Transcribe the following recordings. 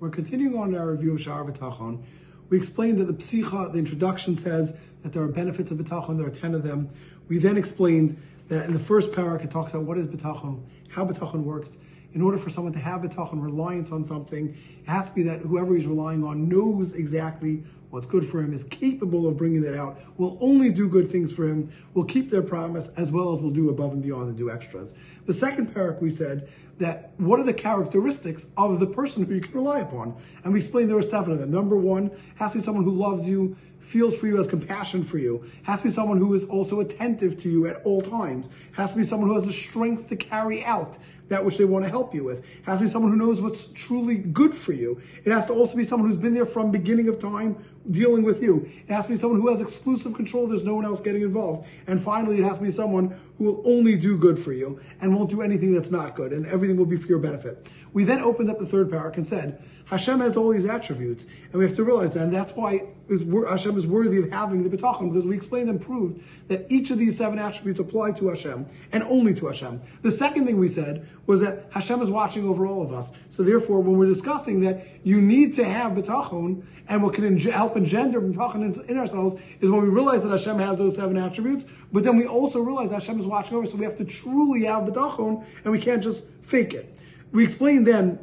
We're continuing on our review of Sha'ar B'tachon. We explained that the psicha, the introduction says that there are benefits of B'tachon, there are 10 of them. We then explained that in the first parak it talks about what is B'tachon, how B'tachon works. In order for someone to have B'tachon, reliance on something, it has to be that whoever he's relying on knows exactly what's good for him, is capable of bringing that out, will only do good things for him, will keep their promise, as well as will do above and beyond and do extras. The second parak we said that what are the characteristics of the person who you can rely upon? And we explained there are seven of them. Number one, has to be someone who loves you, feels for you, has compassion for you. Has to be someone who is also attentive to you at all times. Has to be someone who has the strength to carry out that which they want to help you with. Has to be someone who knows what's truly good for you. It has to also be someone who's been there from beginning of time dealing with you. It has to be someone who has exclusive control. There's no one else getting involved. And finally, it has to be someone who will only do good for you and won't do anything that's not good, and everything will be for your benefit. We then opened up the third parak and said, Hashem has all these attributes, and we have to realize that, and that's why Hashem is worthy of having the bitachon, because we explained and proved that each of these seven attributes apply to Hashem, and only to Hashem. The second thing we said was that Hashem is watching over all of us. So therefore, when we're discussing that you need to have bitachon, and what can help engender bitachon in ourselves, is when we realize that Hashem has those seven attributes, but then we also realize Hashem is watching over, so we have to truly have bitachon, and we can't just fake it. We explained then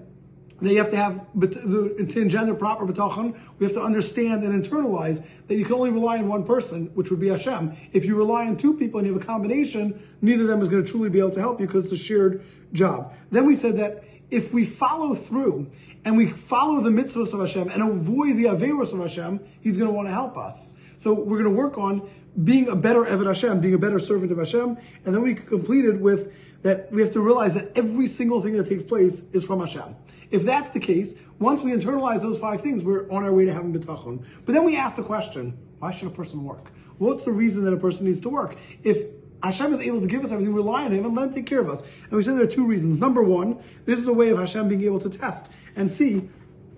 that you have to have to engender proper bitachon. We have to understand and internalize that you can only rely on one person, which would be Hashem. If you rely on two people and you have a combination, neither of them is going to truly be able to help you because it's a shared job. Then we said that if we follow through and we follow the mitzvahs of Hashem and avoid the averos of Hashem, He's going to want to help us. So we're going to work on being a better Eved Hashem, being a better servant of Hashem, and then we completed with that we have to realize that every single thing that takes place is from Hashem. If that's the case, once we internalize those five things, we're on our way to having bitachon. But then we ask the question, why should a person work? What's the reason that a person needs to work? If Hashem is able to give us everything, rely on Him and let Him take care of us. And we said there are two reasons. Number one, this is a way of Hashem being able to test and see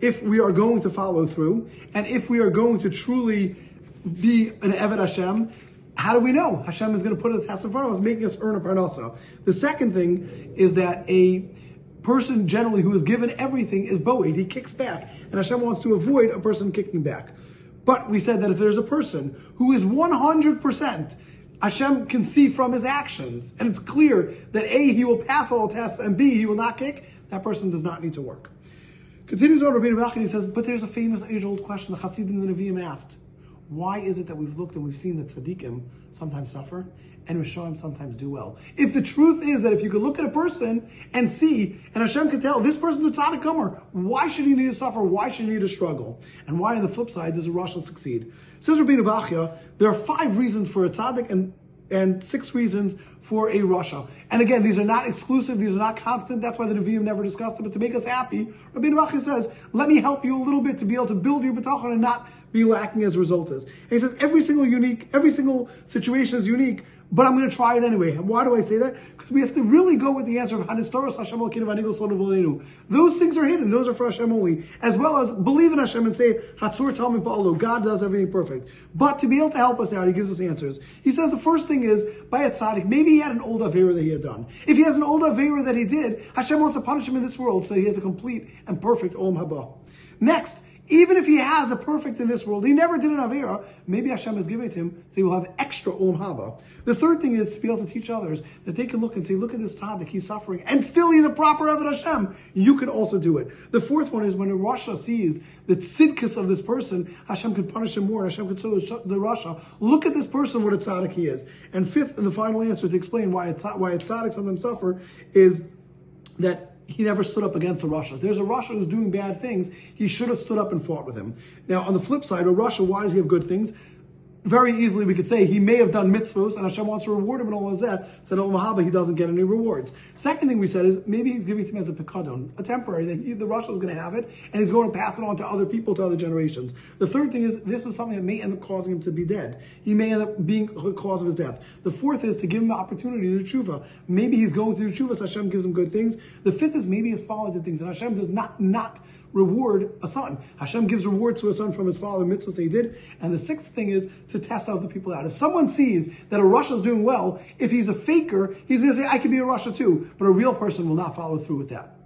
if we are going to follow through and if we are going to truly be an Eved Hashem how do we know Hashem is going to put us of us, making us earn a parnasa? The second thing is that a person generally who is given everything is boed. He kicks back, and Hashem wants to avoid a person kicking back. But we said that if there's a person who is 100%, Hashem can see from his actions, and it's clear that A, he will pass all tests, and B, he will not kick, that person does not need to work. Continues on Rabbi Bach, he says, but there's a famous age-old question the Hasidim and the Nevi'im asked. Why is it that we've looked and we've seen that tzaddikim sometimes suffer and Reshaim sometimes do well? If the truth is that if you could look at a person and see, and Hashem can tell this person's a tzaddik gamur, why should he need to suffer? Why should he need to struggle? And why on the flip side does a Rasha succeed? Says Rabbi Bachya, there are five reasons for a tzaddik and and six reasons for a Rasha. And again, these are not exclusive, these are not constant. That's why the Nevi'im never discussed it. But to make us happy, Rabbi Bachya says, let me help you a little bit to be able to build your bitachon and not be lacking as a result is. And he says every single unique, every single situation is unique, but I'm going to try it anyway. And why do I say that? Because we have to really go with the answer of Those things are hidden. Those are for Hashem only. As well as believe in Hashem and say, Hatzur Tamim Pa'alo. God does everything perfect. But to be able to help us out, he gives us answers. He says the first thing is, by a tzaddik, maybe he had an old Avera that he had done. If he has an old Avera that he did, Hashem wants to punish him in this world so he has a complete and perfect Olam Haba. Next, even if he has a perfect in this world, he never did an Avera, maybe Hashem is giving it to him, so he will have extra Olam Haba. The third thing is to be able to teach others that they can look and say, look at this tzaddik, he's suffering, and still he's a proper Eved Hashem. You can also do it. The fourth one is when a Rasha sees the tzidkus of this person, Hashem can punish him more, Hashem can show the Rasha, look at this person, what a tzaddik he is. And fifth, and the final answer to explain why a, why a tzaddik sometimes suffer is that he never stood up against a Rasha. If there's a Rasha who's doing bad things, he should have stood up and fought with him. Now, on the flip side, a Rasha, why does he have good things? Very easily we could say he may have done mitzvahs and Hashem wants to reward him in all of that. So in Olam Haba he doesn't get any rewards. Second thing we said is maybe he's giving it to him as a pekadon, a temporary, he, the Rasha is going to have it and he's going to pass it on to other people, to other generations. The third thing is this is something that may end up causing him to be dead. He may end up being the cause of his death. The fourth is to give him the opportunity to tshuva. Maybe he's going to tshuva, so Hashem gives him good things. The fifth is maybe he's followed the things and Hashem does not not reward a son. Hashem gives rewards to a son from his father, mitzvahs he did. And the sixth thing is to test out the people out. If someone sees that a Rasha is doing well, if he's a faker, he's going to say, I can be a Rasha too. But a real person will not follow through with that.